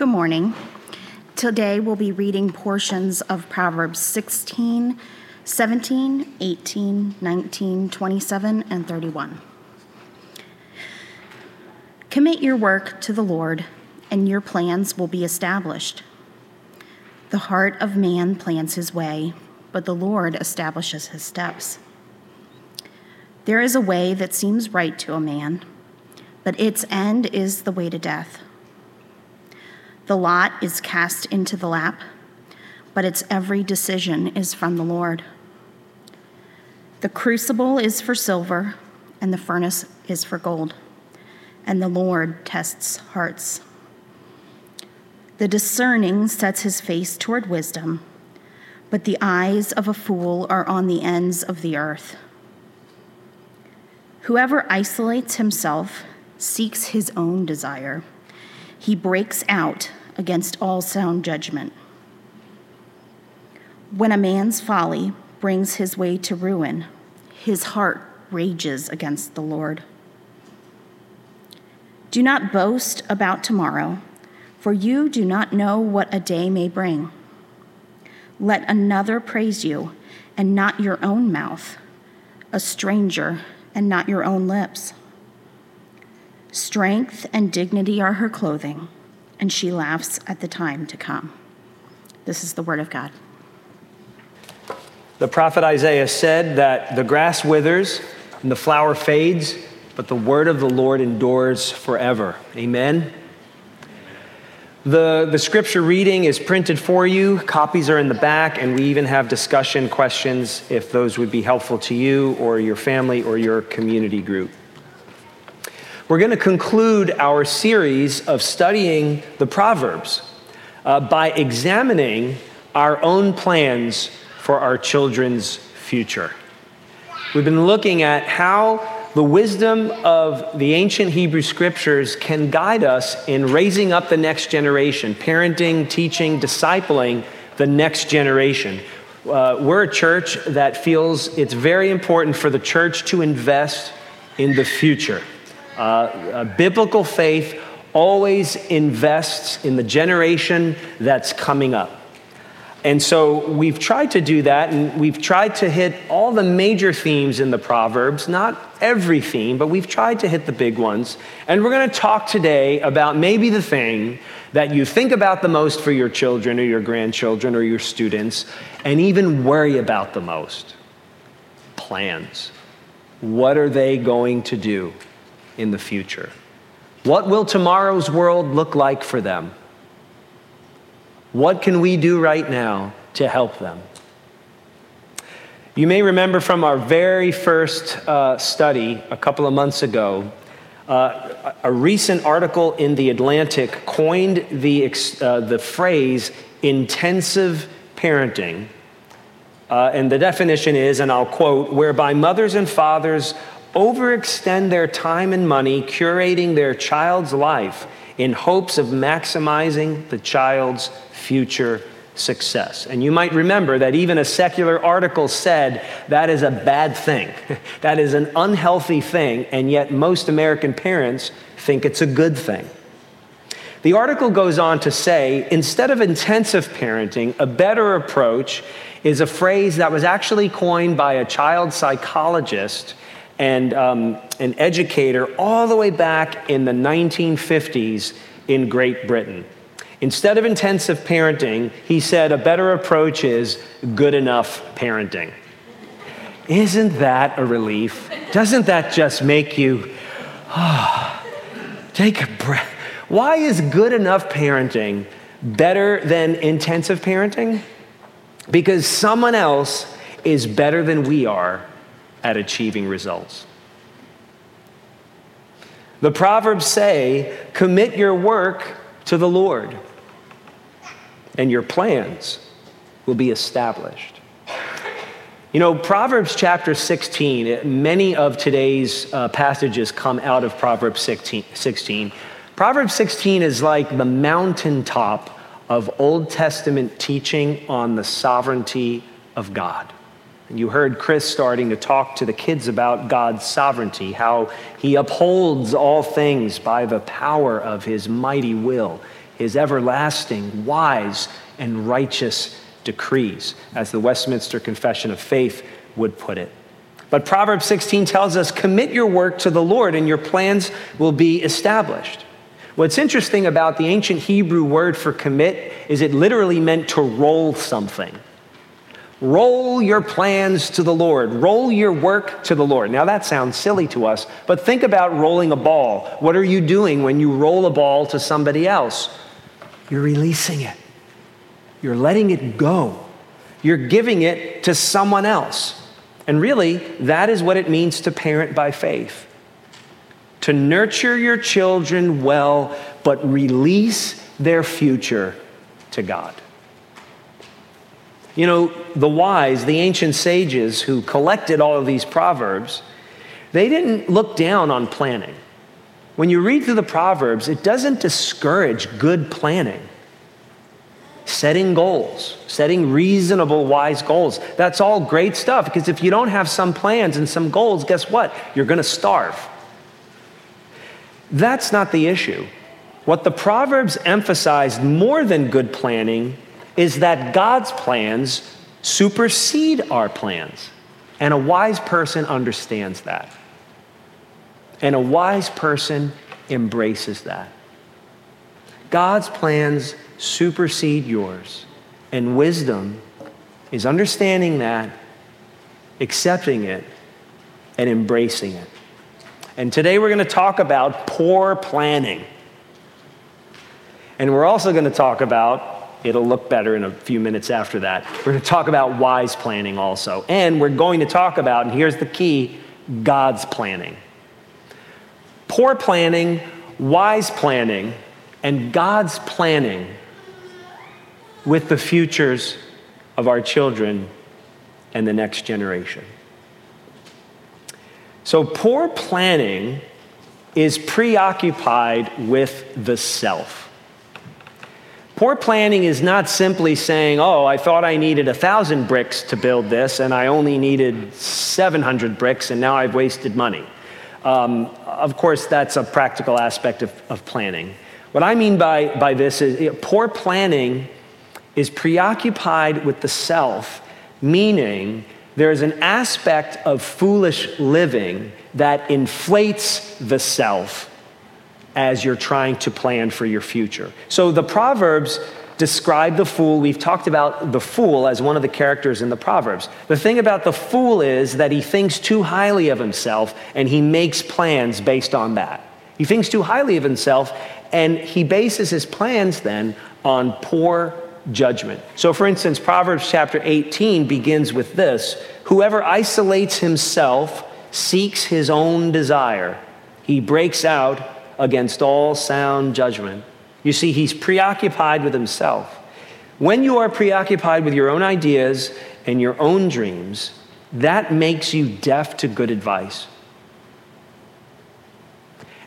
Good morning. Today we'll be reading portions of Proverbs 16, 17, 18, 19, 27, and 31. Commit your work to the Lord, and your plans will be established. The heart of man plans his way, but the Lord establishes his steps. There is a way that seems right to a man, but its end is the way to death. The lot is cast into the lap, but its every decision is from the Lord. The crucible is for silver, and the furnace is for gold, and the Lord tests hearts. The discerning sets his face toward wisdom, but the eyes of a fool are on the ends of the earth. Whoever isolates himself seeks his own desire. He breaks out against all sound judgment. When a man's folly brings his way to ruin, his heart rages against the Lord. Do not boast about tomorrow, for you do not know what a day may bring. Let another praise you, and not your own mouth, a stranger, and not your own lips. Strength and dignity are her clothing and she laughs at the time to come. This is the word of God. The prophet Isaiah said that the grass withers and the flower fades, but the word of the Lord endures forever. Amen. The, the scripture reading is printed for you. Copies are in the back, and we even have discussion questions if those would be helpful to you or your family or your community group. We're going to conclude our series of studying the Proverbs uh, by examining our own plans for our children's future. We've been looking at how the wisdom of the ancient Hebrew scriptures can guide us in raising up the next generation, parenting, teaching, discipling the next generation. Uh, we're a church that feels it's very important for the church to invest in the future. Uh, biblical faith always invests in the generation that's coming up. And so we've tried to do that, and we've tried to hit all the major themes in the Proverbs, not every theme, but we've tried to hit the big ones. And we're going to talk today about maybe the thing that you think about the most for your children or your grandchildren or your students, and even worry about the most plans. What are they going to do? In the future? What will tomorrow's world look like for them? What can we do right now to help them? You may remember from our very first uh, study a couple of months ago, uh, a recent article in The Atlantic coined the, uh, the phrase intensive parenting. Uh, and the definition is, and I'll quote, whereby mothers and fathers overextend their time and money curating their child's life in hopes of maximizing the child's future success. And you might remember that even a secular article said that is a bad thing. that is an unhealthy thing, and yet most American parents think it's a good thing. The article goes on to say instead of intensive parenting, a better approach is a phrase that was actually coined by a child psychologist and um, an educator all the way back in the 1950s in Great Britain. Instead of intensive parenting, he said a better approach is good enough parenting. Isn't that a relief? Doesn't that just make you oh, take a breath? Why is good enough parenting better than intensive parenting? Because someone else is better than we are at achieving results. The Proverbs say, commit your work to the Lord, and your plans will be established. You know, Proverbs chapter 16, many of today's uh, passages come out of Proverbs 16, 16. Proverbs 16 is like the mountaintop of Old Testament teaching on the sovereignty of God. And you heard Chris starting to talk to the kids about God's sovereignty, how he upholds all things by the power of his mighty will. his everlasting, wise, and righteous decrees, as the Westminster Confession of Faith would put it. But Proverbs 16 tells us commit your work to the Lord and your plans will be established. What's interesting about the ancient Hebrew word for commit is it literally meant to roll something. Roll your plans to the Lord. Roll your work to the Lord. Now, that sounds silly to us, but think about rolling a ball. What are you doing when you roll a ball to somebody else? You're releasing it, you're letting it go, you're giving it to someone else. And really, that is what it means to parent by faith to nurture your children well, but release their future to God. You know, the wise, the ancient sages who collected all of these proverbs, they didn't look down on planning. When you read through the proverbs, it doesn't discourage good planning. Setting goals, setting reasonable, wise goals. That's all great stuff because if you don't have some plans and some goals, guess what? You're going to starve. That's not the issue. What the Proverbs emphasized more than good planning is that God's plans supersede our plans. And a wise person understands that. And a wise person embraces that. God's plans supersede yours. And wisdom is understanding that, accepting it, and embracing it. And today we're going to talk about poor planning. And we're also going to talk about, it'll look better in a few minutes after that, we're going to talk about wise planning also. And we're going to talk about, and here's the key God's planning. Poor planning, wise planning, and God's planning with the futures of our children and the next generation. So, poor planning is preoccupied with the self. Poor planning is not simply saying, oh, I thought I needed a thousand bricks to build this, and I only needed 700 bricks, and now I've wasted money. Um, of course, that's a practical aspect of, of planning. What I mean by, by this is you know, poor planning is preoccupied with the self, meaning there is an aspect of foolish living that inflates the self as you're trying to plan for your future. So the Proverbs describe the fool. We've talked about the fool as one of the characters in the Proverbs. The thing about the fool is that he thinks too highly of himself and he makes plans based on that. He thinks too highly of himself and he bases his plans then on poor judgment. So, for instance, Proverbs chapter 18 begins with this Whoever isolates himself seeks his own desire. He breaks out against all sound judgment. You see, he's preoccupied with himself. When you are preoccupied with your own ideas and your own dreams, that makes you deaf to good advice.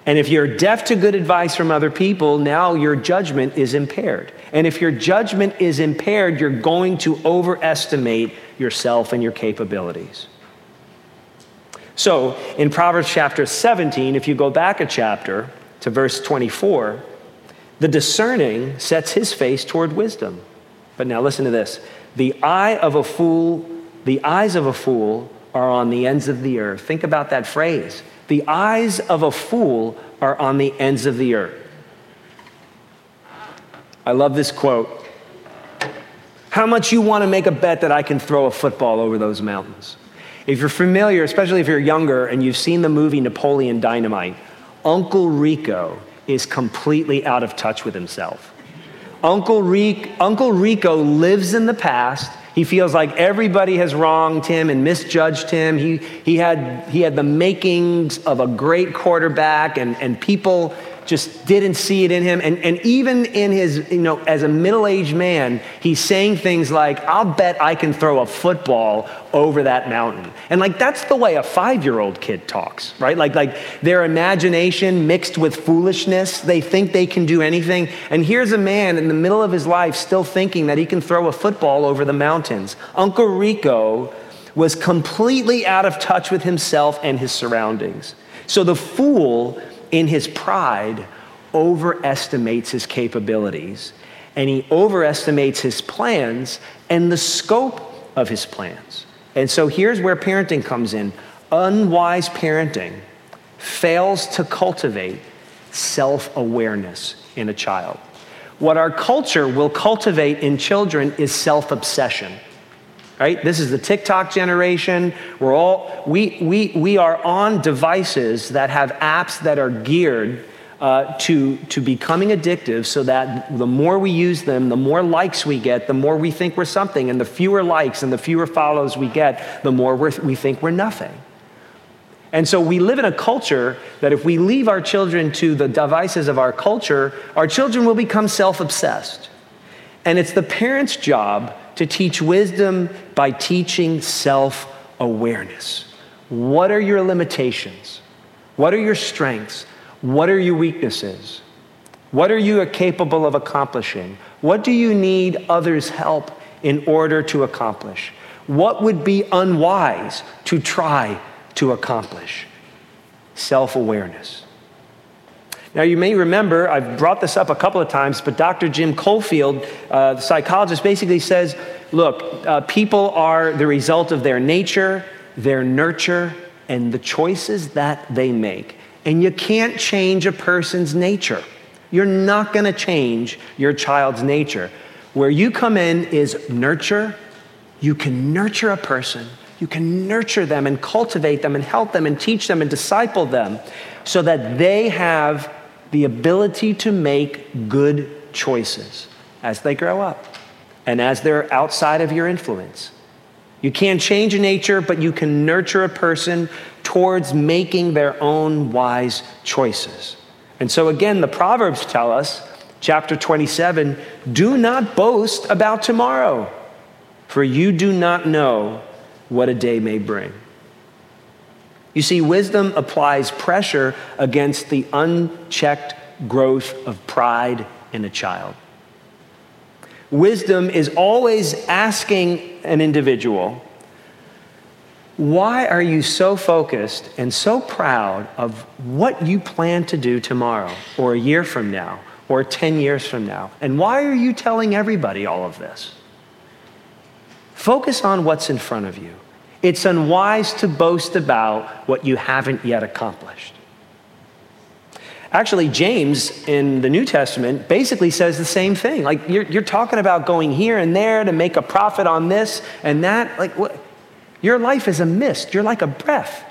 And if you're deaf to good advice from other people, now your judgment is impaired. And if your judgment is impaired, you're going to overestimate yourself and your capabilities. So, in Proverbs chapter 17, if you go back a chapter to verse 24, the discerning sets his face toward wisdom. But now listen to this. The eye of a fool, the eyes of a fool are on the ends of the earth. Think about that phrase. The eyes of a fool are on the ends of the earth. I love this quote. How much you want to make a bet that I can throw a football over those mountains? If you're familiar, especially if you're younger and you've seen the movie Napoleon Dynamite, Uncle Rico is completely out of touch with himself. Uncle, Rico, Uncle Rico lives in the past he feels like everybody has wronged him and misjudged him. He, he, had, he had the makings of a great quarterback, and, and people just didn't see it in him. And, and even in his, you know, as a middle aged man, he's saying things like, I'll bet I can throw a football over that mountain. And like, that's the way a five year old kid talks, right? Like, like their imagination mixed with foolishness, they think they can do anything. And here's a man in the middle of his life still thinking that he can throw a football over the mountains. Uncle Rico was completely out of touch with himself and his surroundings. So the fool in his pride overestimates his capabilities and he overestimates his plans and the scope of his plans. And so here's where parenting comes in unwise parenting fails to cultivate self awareness in a child. What our culture will cultivate in children is self obsession. Right? This is the TikTok generation. We're all, we, we, we are on devices that have apps that are geared uh, to, to becoming addictive so that the more we use them, the more likes we get, the more we think we're something. And the fewer likes and the fewer follows we get, the more we think we're nothing. And so we live in a culture that if we leave our children to the devices of our culture, our children will become self obsessed. And it's the parent's job to teach wisdom by teaching self awareness. What are your limitations? What are your strengths? What are your weaknesses? What are you capable of accomplishing? What do you need others' help in order to accomplish? What would be unwise to try to accomplish? Self awareness. Now, you may remember, I've brought this up a couple of times, but Dr. Jim Cofield, uh, the psychologist, basically says look, uh, people are the result of their nature, their nurture, and the choices that they make. And you can't change a person's nature. You're not going to change your child's nature. Where you come in is nurture. You can nurture a person. You can nurture them and cultivate them and help them and teach them and disciple them so that they have the ability to make good choices as they grow up and as they're outside of your influence. You can't change a nature, but you can nurture a person towards making their own wise choices. And so, again, the Proverbs tell us, chapter 27, do not boast about tomorrow, for you do not know what a day may bring. You see, wisdom applies pressure against the unchecked growth of pride in a child. Wisdom is always asking an individual, why are you so focused and so proud of what you plan to do tomorrow or a year from now or 10 years from now? And why are you telling everybody all of this? Focus on what's in front of you. It's unwise to boast about what you haven't yet accomplished. Actually, James in the New Testament basically says the same thing. Like, you're, you're talking about going here and there to make a profit on this and that. Like, what? Your life is a mist. You're like a breath.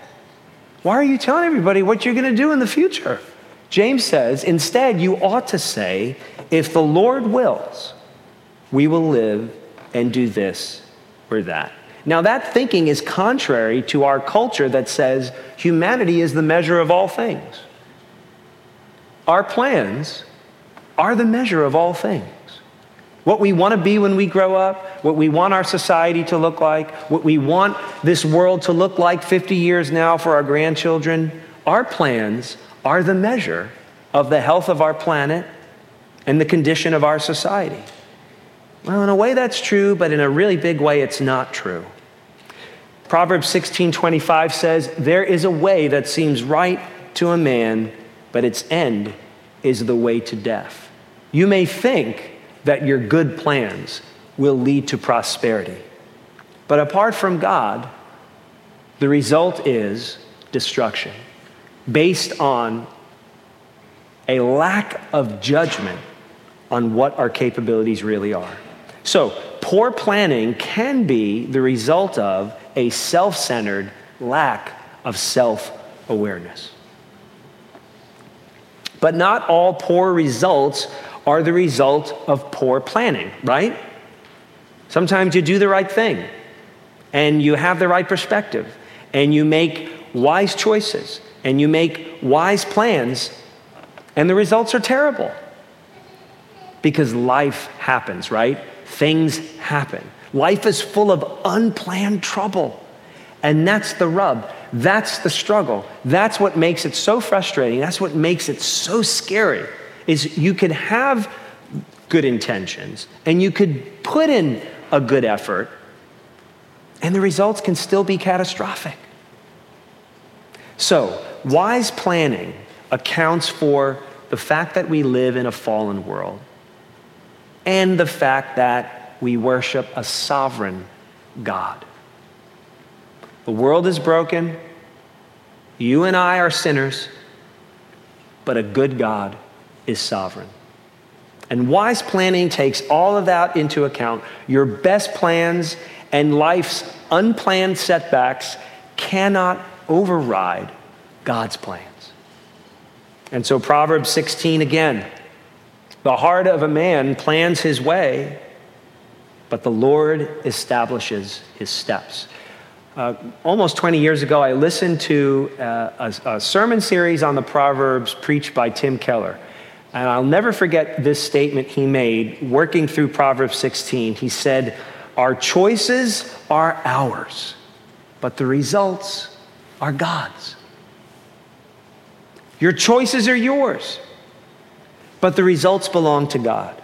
Why are you telling everybody what you're going to do in the future? James says, instead, you ought to say, if the Lord wills, we will live and do this or that. Now, that thinking is contrary to our culture that says humanity is the measure of all things. Our plans are the measure of all things. What we want to be when we grow up, what we want our society to look like, what we want this world to look like 50 years now for our grandchildren, our plans are the measure of the health of our planet and the condition of our society. Well, in a way that's true, but in a really big way it's not true. Proverbs 16:25 says, "There is a way that seems right to a man, but its end is the way to death." You may think that your good plans will lead to prosperity. But apart from God, the result is destruction based on a lack of judgment on what our capabilities really are. So, poor planning can be the result of a self centered lack of self awareness. But not all poor results are the result of poor planning, right? Sometimes you do the right thing and you have the right perspective and you make wise choices and you make wise plans, and the results are terrible because life happens, right? Things happen. Life is full of unplanned trouble. And that's the rub. That's the struggle. That's what makes it so frustrating. That's what makes it so scary is you could have good intentions and you could put in a good effort and the results can still be catastrophic. So, wise planning accounts for the fact that we live in a fallen world and the fact that we worship a sovereign God. The world is broken. You and I are sinners, but a good God is sovereign. And wise planning takes all of that into account. Your best plans and life's unplanned setbacks cannot override God's plans. And so, Proverbs 16 again the heart of a man plans his way, but the Lord establishes his steps. Uh, almost 20 years ago, I listened to uh, a, a sermon series on the Proverbs preached by Tim Keller. And I'll never forget this statement he made working through Proverbs 16. He said, Our choices are ours, but the results are God's. Your choices are yours, but the results belong to God.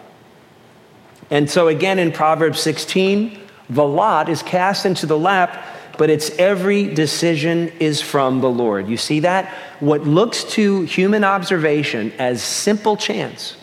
And so, again, in Proverbs 16, the lot is cast into the lap, but its every decision is from the Lord. You see that? What looks to human observation as simple chance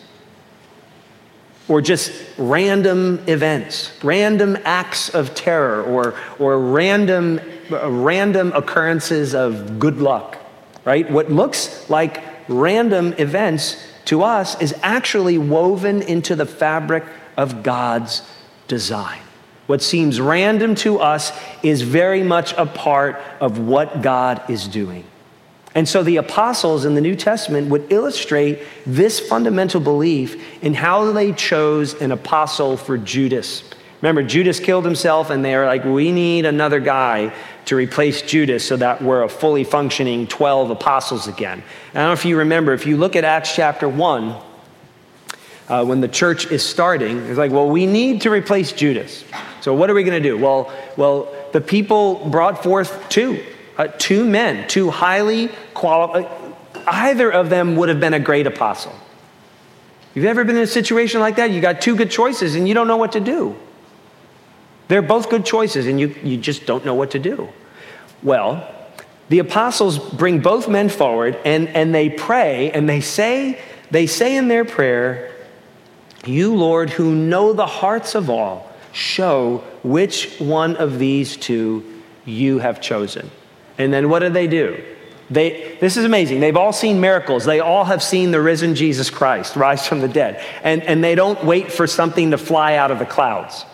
or just random events, random acts of terror, or, or random, random occurrences of good luck, right? What looks like random events to us is actually woven into the fabric of God's design. What seems random to us is very much a part of what God is doing. And so the apostles in the New Testament would illustrate this fundamental belief in how they chose an apostle for Judas. Remember, Judas killed himself, and they are like, we need another guy to replace Judas so that we're a fully functioning 12 apostles again. I don't know if you remember, if you look at Acts chapter 1, uh, when the church is starting, it's like, well, we need to replace Judas. So what are we going to do? Well, well, the people brought forth two, uh, two men, two highly qualified. Either of them would have been a great apostle. You've ever been in a situation like that? You got two good choices and you don't know what to do. They're both good choices, and you, you just don't know what to do. Well, the apostles bring both men forward and, and they pray and they say, they say in their prayer, You, Lord, who know the hearts of all, show which one of these two you have chosen. And then what do they do? They, this is amazing. They've all seen miracles. They all have seen the risen Jesus Christ rise from the dead. And, and they don't wait for something to fly out of the clouds.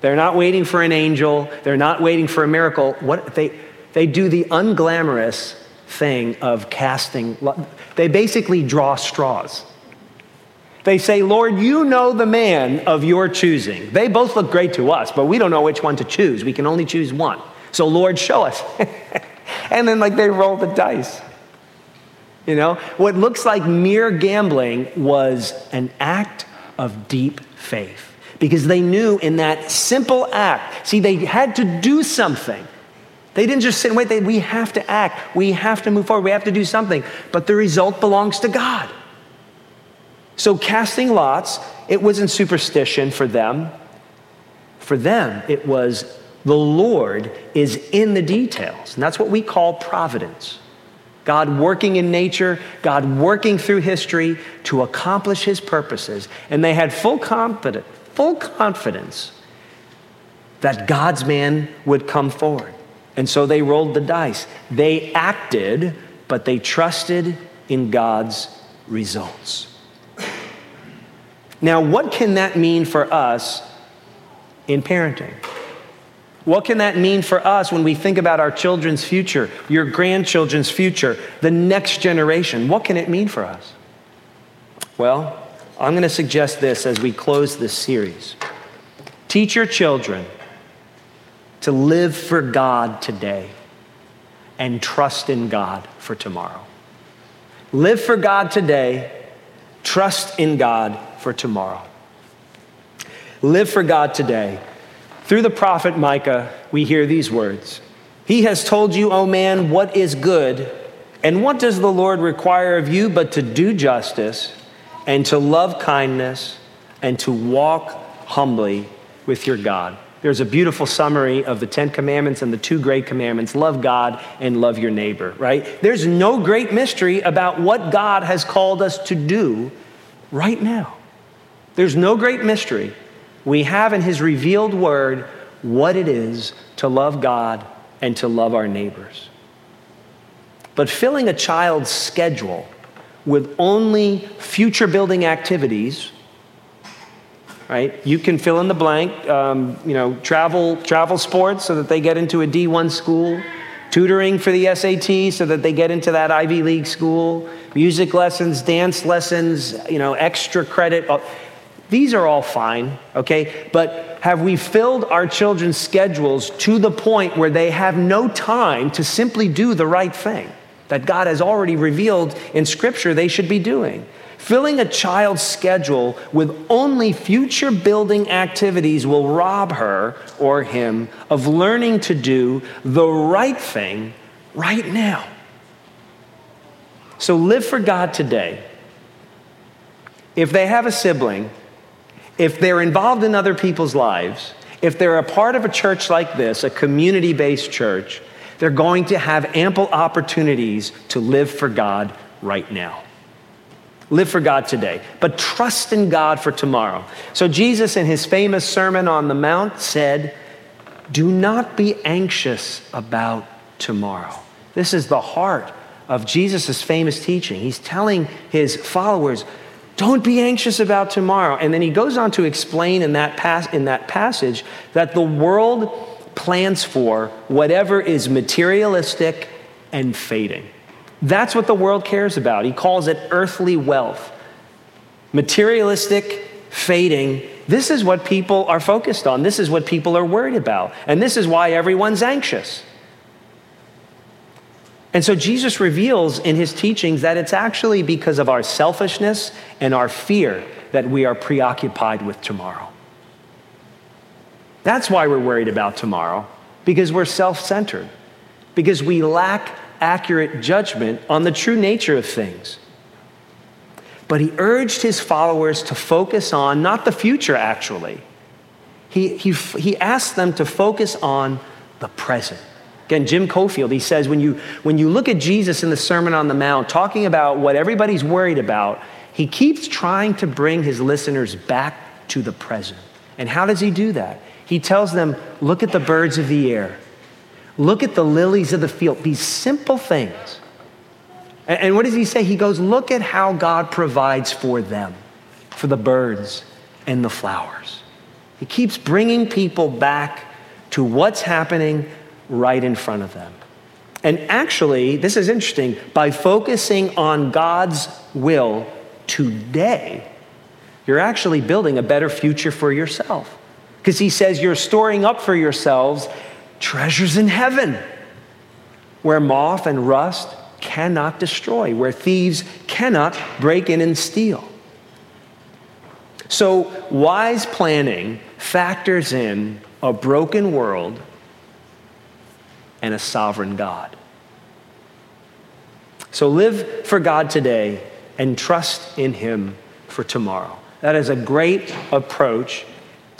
They're not waiting for an angel. They're not waiting for a miracle. What they, they do the unglamorous thing of casting. They basically draw straws. They say, Lord, you know the man of your choosing. They both look great to us, but we don't know which one to choose. We can only choose one. So, Lord, show us. and then, like, they roll the dice. You know, what looks like mere gambling was an act of deep faith because they knew in that simple act, see, they had to do something. They didn't just sit and wait. They, we have to act. We have to move forward. We have to do something. But the result belongs to God. So, casting lots, it wasn't superstition for them. For them, it was the Lord is in the details. And that's what we call providence. God working in nature, God working through history to accomplish his purposes. And they had full confidence, full confidence that God's man would come forward. And so they rolled the dice. They acted, but they trusted in God's results. Now, what can that mean for us in parenting? What can that mean for us when we think about our children's future, your grandchildren's future, the next generation? What can it mean for us? Well, I'm going to suggest this as we close this series. Teach your children to live for God today and trust in God for tomorrow. Live for God today, trust in God for tomorrow. Live for God today. Through the prophet Micah, we hear these words He has told you, O man, what is good, and what does the Lord require of you but to do justice? And to love kindness and to walk humbly with your God. there's a beautiful summary of the Ten Commandments and the two great commandments love God and love your neighbor, right? There's no great mystery about what God has called us to do right now. There's no great mystery. We have in His revealed word what it is to love God and to love our neighbors. But filling a child's schedule with only future building activities, right? You can fill in the blank, um, you know, travel, travel sports so that they get into a D1 school, tutoring for the SAT so that they get into that Ivy League school, music lessons, dance lessons, you know, extra credit. These are all fine, okay? But have we filled our children's schedules to the point where they have no time to simply do the right thing that God has already revealed in Scripture they should be doing? Filling a child's schedule with only future building activities will rob her or him of learning to do the right thing right now. So live for God today. If they have a sibling if they're involved in other people's lives, if they're a part of a church like this, a community based church, they're going to have ample opportunities to live for God right now. Live for God today, but trust in God for tomorrow. So, Jesus, in his famous Sermon on the Mount, said, Do not be anxious about tomorrow. This is the heart of Jesus' famous teaching. He's telling his followers, don't be anxious about tomorrow. And then he goes on to explain in that, pas- in that passage that the world plans for whatever is materialistic and fading. That's what the world cares about. He calls it earthly wealth. Materialistic, fading. This is what people are focused on. This is what people are worried about. And this is why everyone's anxious. And so Jesus reveals in his teachings that it's actually because of our selfishness and our fear that we are preoccupied with tomorrow. That's why we're worried about tomorrow, because we're self centered, because we lack accurate judgment on the true nature of things. But he urged his followers to focus on not the future, actually. He, he, he asked them to focus on the present. Again, Jim Cofield, he says when you, when you look at Jesus in the Sermon on the Mount, talking about what everybody's worried about, he keeps trying to bring his listeners back to the present. And how does he do that? He tells them, look at the birds of the air, look at the lilies of the field, these simple things. And, what does he say? He goes, look at how God provides for them, for the birds and the flowers. He keeps bringing people back to what's happening right in front of them. And actually, this is interesting, by focusing on God's will today, you're actually building a better future for yourself. Because he says you're storing up for yourselves treasures in heaven where moth and rust cannot destroy, where thieves cannot break in and steal. So, wise planning factors in a broken world and a sovereign God. So live for God today and trust in Him for tomorrow. That is a great approach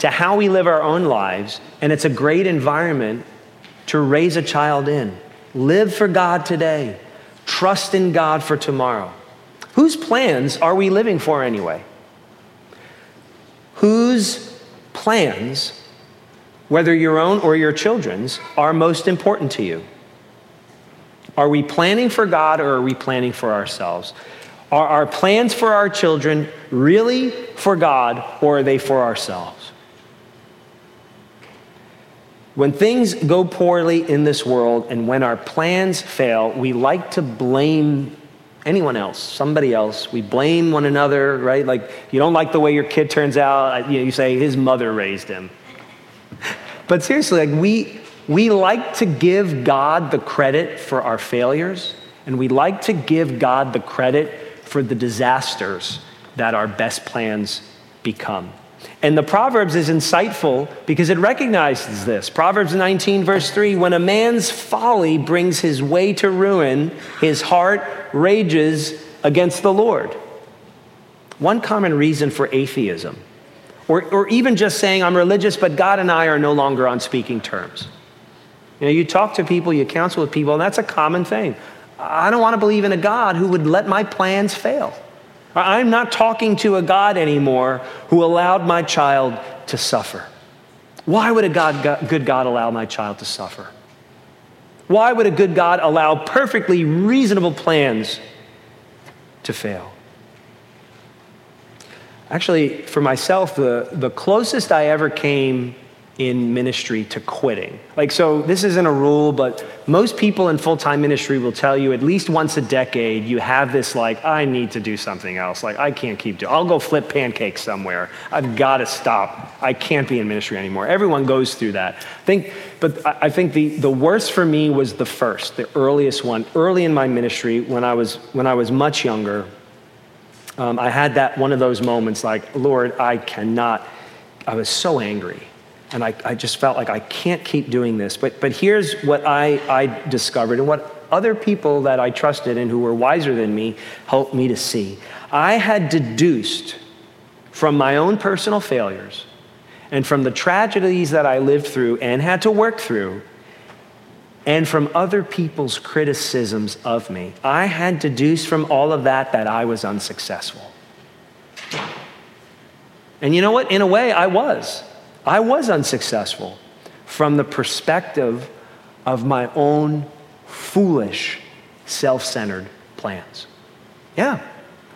to how we live our own lives, and it's a great environment to raise a child in. Live for God today, trust in God for tomorrow. Whose plans are we living for anyway? Whose plans whether your own or your children's, are most important to you? Are we planning for God or are we planning for ourselves? Are our plans for our children really for God or are they for ourselves? When things go poorly in this world and when our plans fail, we like to blame anyone else, somebody else. We blame one another, right? Like, you don't like the way your kid turns out, you, know, you say, his mother raised him. But seriously, like we, we like to give God the credit for our failures, and we like to give God the credit for the disasters that our best plans become. And the Proverbs is insightful because it recognizes this. Proverbs 19, verse 3 When a man's folly brings his way to ruin, his heart rages against the Lord. One common reason for atheism or, or even just saying, I'm religious, but God and I are no longer on speaking terms. You know, you talk to people, you counsel with people, and that's a common thing. I don't want to believe in a God who would let my plans fail. I'm not talking to a God anymore who allowed my child to suffer. Why would a God, good God allow my child to suffer? Why would a good God allow perfectly reasonable plans to fail? Actually, for myself, the, the closest I ever came in ministry to quitting. Like, so this isn't a rule, but most people in full time ministry will tell you at least once a decade you have this, like, I need to do something else. Like, I can't keep doing I'll go flip pancakes somewhere. I've got to stop. I can't be in ministry anymore. Everyone goes through that. I think, but I think the, the worst for me was the first, the earliest one. Early in my ministry, when I was, when I was much younger, um, I had that one of those moments like, Lord, I cannot. I was so angry and I, I just felt like I can't keep doing this. But, but here's what I, I discovered and what other people that I trusted and who were wiser than me helped me to see. I had deduced from my own personal failures and from the tragedies that I lived through and had to work through, and from other people's criticisms of me, I had deduced from all of that that I was unsuccessful. And you know what? In a way, I was. I was unsuccessful from the perspective of my own foolish, self centered plans. Yeah,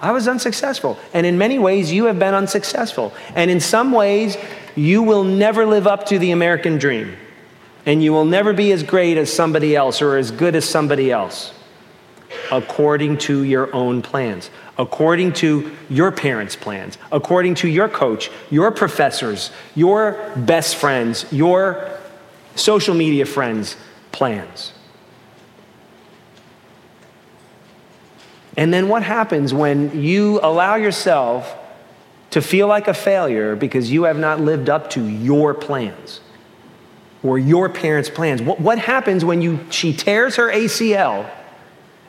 I was unsuccessful. And in many ways, you have been unsuccessful. And in some ways, you will never live up to the American dream. And you will never be as great as somebody else or as good as somebody else according to your own plans according to your parents' plans, according to your coach, your professors, your best friends, your social media friends' plans. And then what happens when you allow yourself to feel like a failure because you have not lived up to your plans or your parents' plans? What, what happens when you, she tears her ACL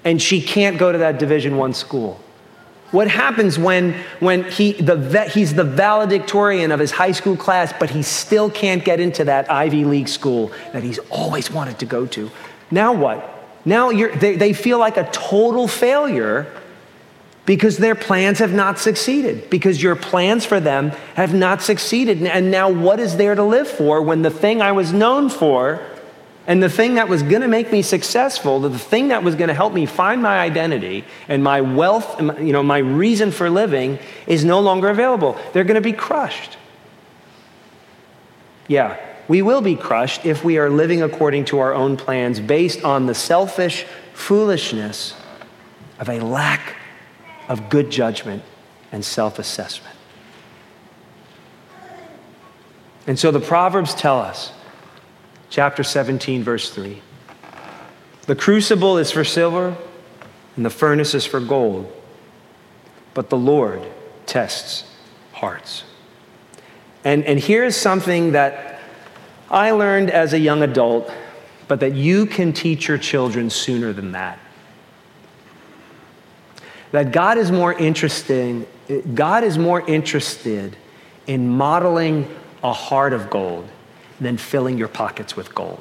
and she can't go to that Division One school? What happens when, when he, the, he's the valedictorian of his high school class, but he still can't get into that Ivy League school that he's always wanted to go to? Now what? Now they, they feel like a total failure because their plans have not succeeded, because your plans for them have not succeeded. And now what is there to live for when the thing I was known for and the thing that was going to make me successful, the thing that was going to help me find my identity and my wealth, you know, my reason for living is no longer available. They're going to be crushed. Yeah, we will be crushed if we are living according to our own plans based on the selfish foolishness of a lack of good judgment and self assessment. And so the Proverbs tell us chapter 17, verse 3. The crucible is for silver, and the furnace is for gold, but the Lord tests hearts. And, and here's something that I learned as a young adult, but that you can teach your children sooner than that. That God is more interesting, God is more interested in modeling a heart of gold than filling your pockets with gold.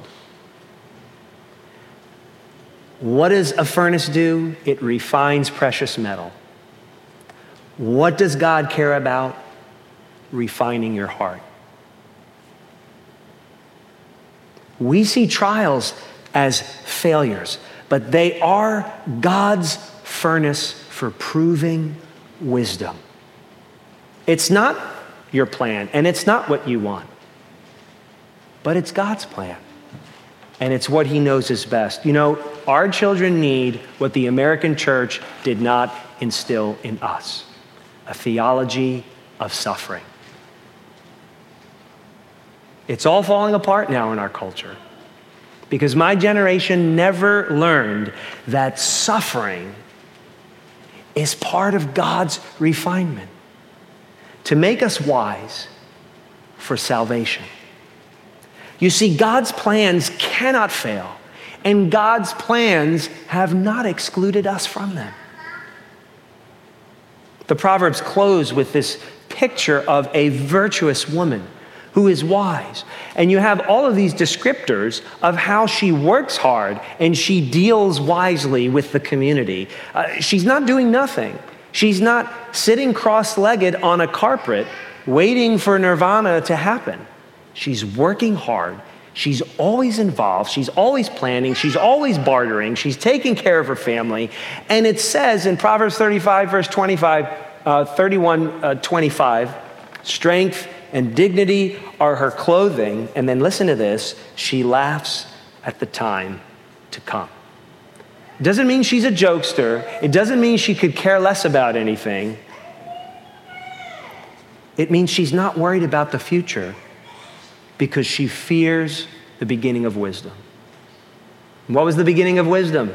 What does a furnace do? It refines precious metal. What does God care about? Refining your heart. We see trials as failures, but they are God's furnace for proving wisdom. It's not your plan, and it's not what you want but it's God's plan. And it's what He knows is best. You know, our children need what the American church did not instill in us a theology of suffering. It's all falling apart now in our culture because my generation never learned that suffering is part of God's refinement to make us wise for salvation. You see, God's plans cannot fail, and God's plans have not excluded us from them. The Proverbs close with this picture of a virtuous woman who is wise. And you have all of these descriptors of how she works hard and she deals wisely with the community. Uh, she's not doing nothing. She's not sitting cross legged on a carpet waiting for nirvana to happen. She's working hard. She's always involved. She's always planning. She's always bartering. She's taking care of her family. And it says in Proverbs 35, verse 25, uh, 31, uh, 25, strength and dignity are her clothing. And then listen to this she laughs at the time to come. It doesn't mean she's a jokester, it doesn't mean she could care less about anything. It means she's not worried about the future because she fears the beginning of wisdom. What was the beginning of wisdom?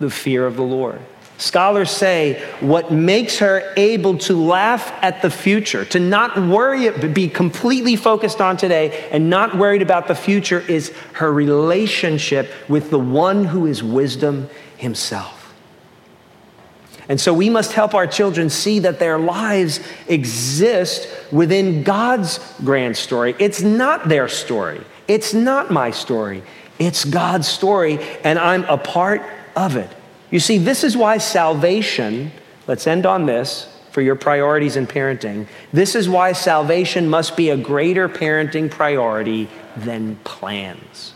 The fear of the Lord. Scholars say what makes her able to laugh at the future, to not worry, but be completely focused on today and not worried about the future, is her relationship with the one who is wisdom himself. And so we must help our children see that their lives exist within God's grand story. It's not their story, it's not my story, it's God's story, and I'm a part of it. You see, this is why salvation, let's end on this for your priorities in parenting. This is why salvation must be a greater parenting priority than plans.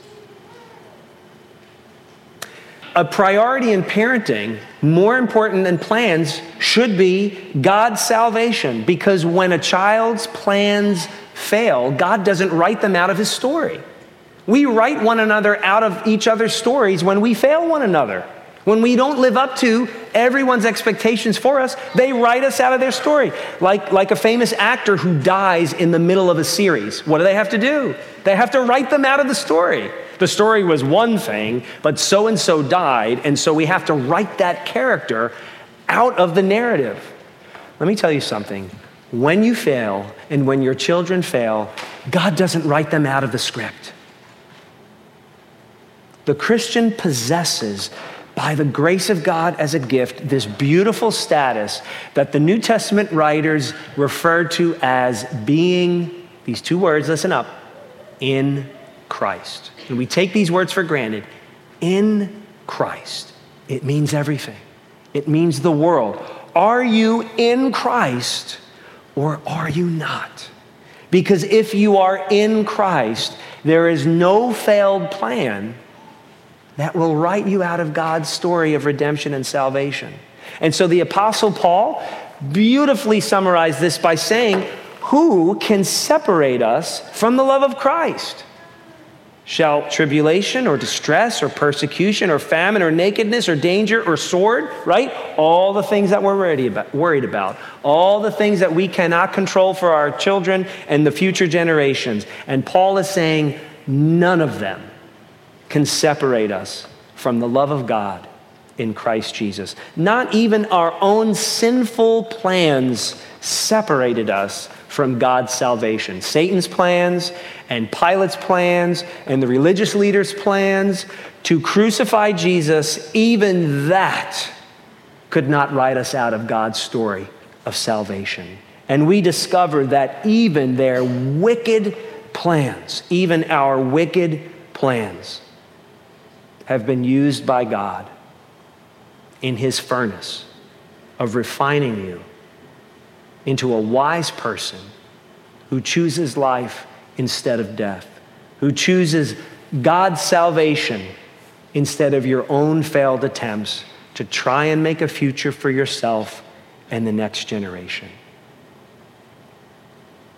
A priority in parenting, more important than plans, should be God's salvation because when a child's plans fail, God doesn't write them out of his story. We write one another out of each other's stories when we fail one another. When we don't live up to everyone's expectations for us, they write us out of their story. Like, like a famous actor who dies in the middle of a series. What do they have to do? They have to write them out of the story. The story was one thing, but so and so died, and so we have to write that character out of the narrative. Let me tell you something. When you fail and when your children fail, God doesn't write them out of the script. The Christian possesses by the grace of God as a gift, this beautiful status that the New Testament writers refer to as being, these two words, listen up, in Christ. And we take these words for granted. In Christ, it means everything, it means the world. Are you in Christ or are you not? Because if you are in Christ, there is no failed plan that will write you out of God's story of redemption and salvation. And so the Apostle Paul beautifully summarized this by saying, Who can separate us from the love of Christ? Shall tribulation or distress or persecution or famine or nakedness or danger or sword, right? All the things that we're worried about, all the things that we cannot control for our children and the future generations. And Paul is saying, none of them can separate us from the love of God in Christ Jesus. Not even our own sinful plans separated us from God's salvation. Satan's plans and Pilate's plans and the religious leaders' plans to crucify Jesus, even that could not write us out of God's story of salvation. And we discover that even their wicked plans, even our wicked plans, have been used by God in his furnace of refining you into a wise person who chooses life instead of death, who chooses God's salvation instead of your own failed attempts to try and make a future for yourself and the next generation.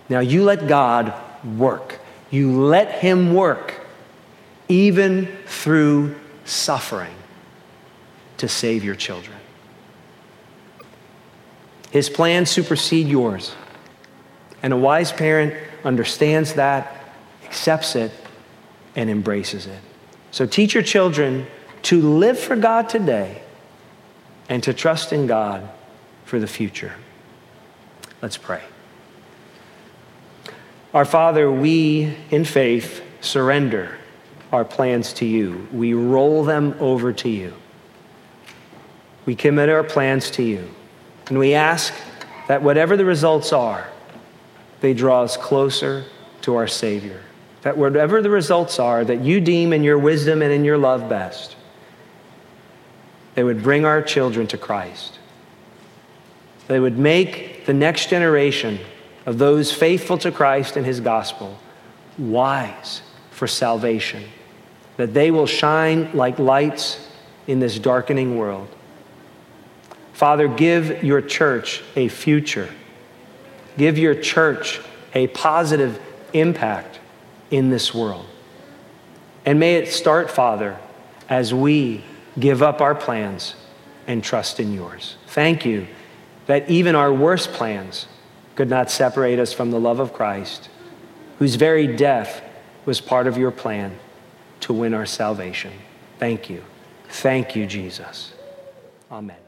Now, you let God work. You let Him work even through suffering, to save your children. His plans supersede yours. And a wise parent understands that, accepts it, and embraces it. So teach your children to live for God today and to trust in God for the future. Let's pray. Our Father, we in faith surrender our plans to you. We roll them over to you. We commit our plans to you. And we ask that whatever the results are, they draw us closer to our Savior. That whatever the results are that you deem in your wisdom and in your love best, they would bring our children to Christ. They would make the next generation of those faithful to Christ and his gospel wise for salvation, that they will shine like lights in this darkening world. Father, give your church a future. Give your church a positive impact in this world. And may it start, Father, as we give up our plans and trust in yours. Thank you that even our worst plans could not separate us from the love of Christ, whose very death was part of your plan to win our salvation. Thank you. Thank you, Jesus. Amen.